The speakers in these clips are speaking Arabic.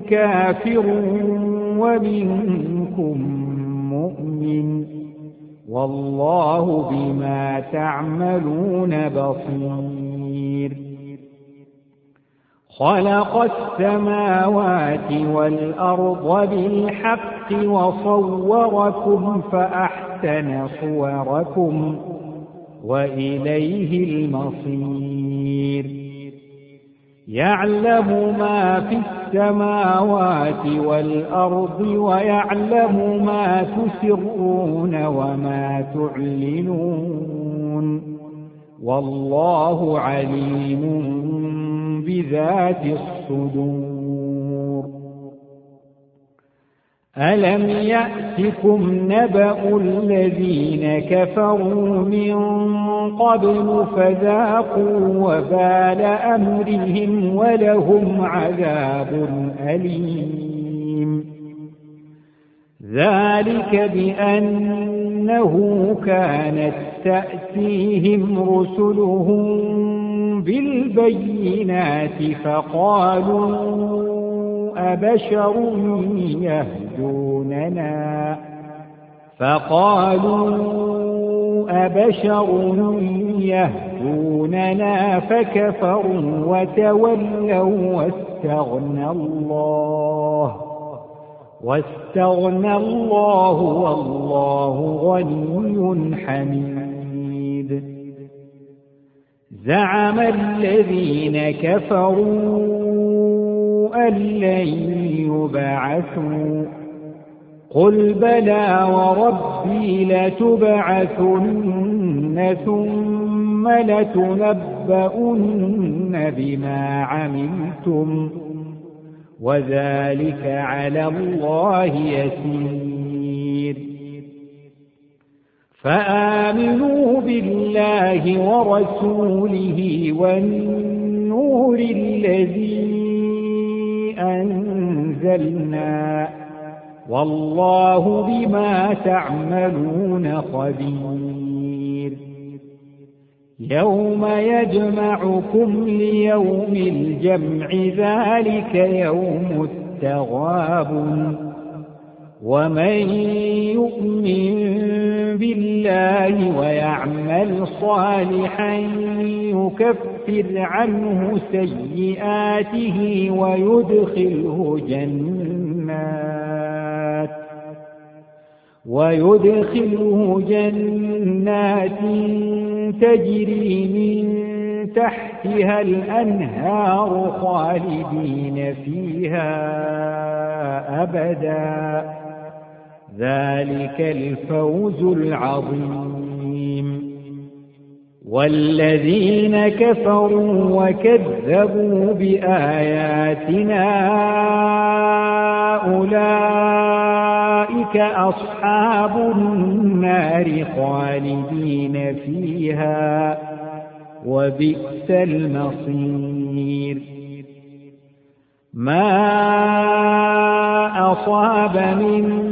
كافر ومنكم مؤمن والله بما تعملون بصير خلق السماوات والأرض بالحق وصوركم فأحسن صوركم وإليه المصير يعلم ما في السماوات والأرض ويعلم ما تسرون وما تعلنون والله عليم بذات الصدور. ألم يأتكم نبأ الذين كفروا من قبل فذاقوا وبال أمرهم ولهم عذاب أليم ذلك بأنه كانت تأتيهم رسلهم بالبينات فقالوا أبشر يهدوننا. فقالوا أبشر يهدوننا فكفروا وتولوا واستغنى الله. واستغنى الله والله غني حميد. زعم الذين كفروا لن يبعثوا قل بلى وربي لتبعثن ثم لتنبؤن بما عملتم وذلك على الله يسير. فآمنوا بالله ورسوله والنور الذي أنزلنا. والله بما تعملون خبير. يوم يجمعكم ليوم الجمع ذلك يوم التغاب ومن يؤمن بالله ويعمل صالحا يكفر عنه سيئاته ويدخله جنات ويدخله جنات تجري من تحتها الأنهار خالدين فيها أبدا ذلك الفوز العظيم. والذين كفروا وكذبوا بآياتنا أولئك أصحاب النار خالدين فيها وبئس المصير. ما أصاب من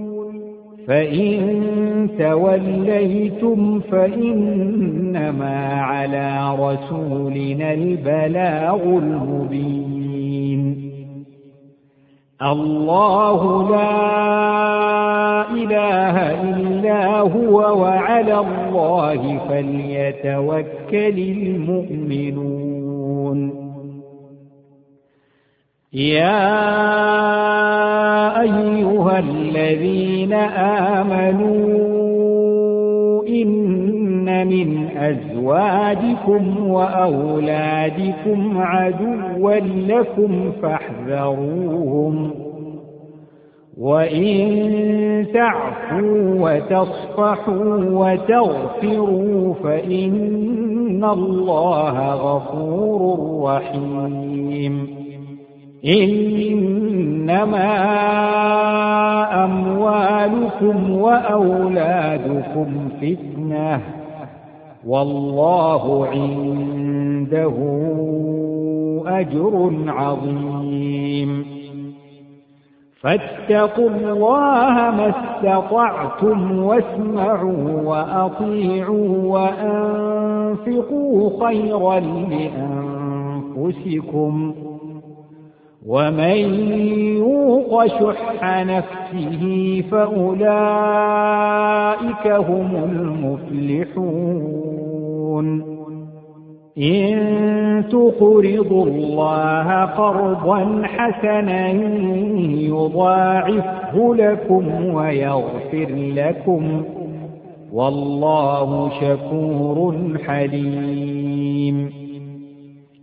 فإن توليتم فإنما على رسولنا البلاغ المبين. الله لا إله إلا هو وعلى الله فليتوكل المؤمنون. يا أيها الذين آمنوا إن من أزواجكم وأولادكم عدوا لكم فاحذروهم. وإن تعفوا وتصفحوا وتغفروا فإن الله غفور رحيم. إنما أموالكم وأولادكم فتنة. والله عنده أجر عظيم. فاتقوا الله ما استطعتم واسمعوا وأطيعوا وأنفقوا خيرا لأنفسكم. ومن يوق شح نفسه فأولئك هم المفلحون. إن تقرضوا الله قرضا حسنا يضاعفه لكم ويغفر لكم. والله شكور حليم.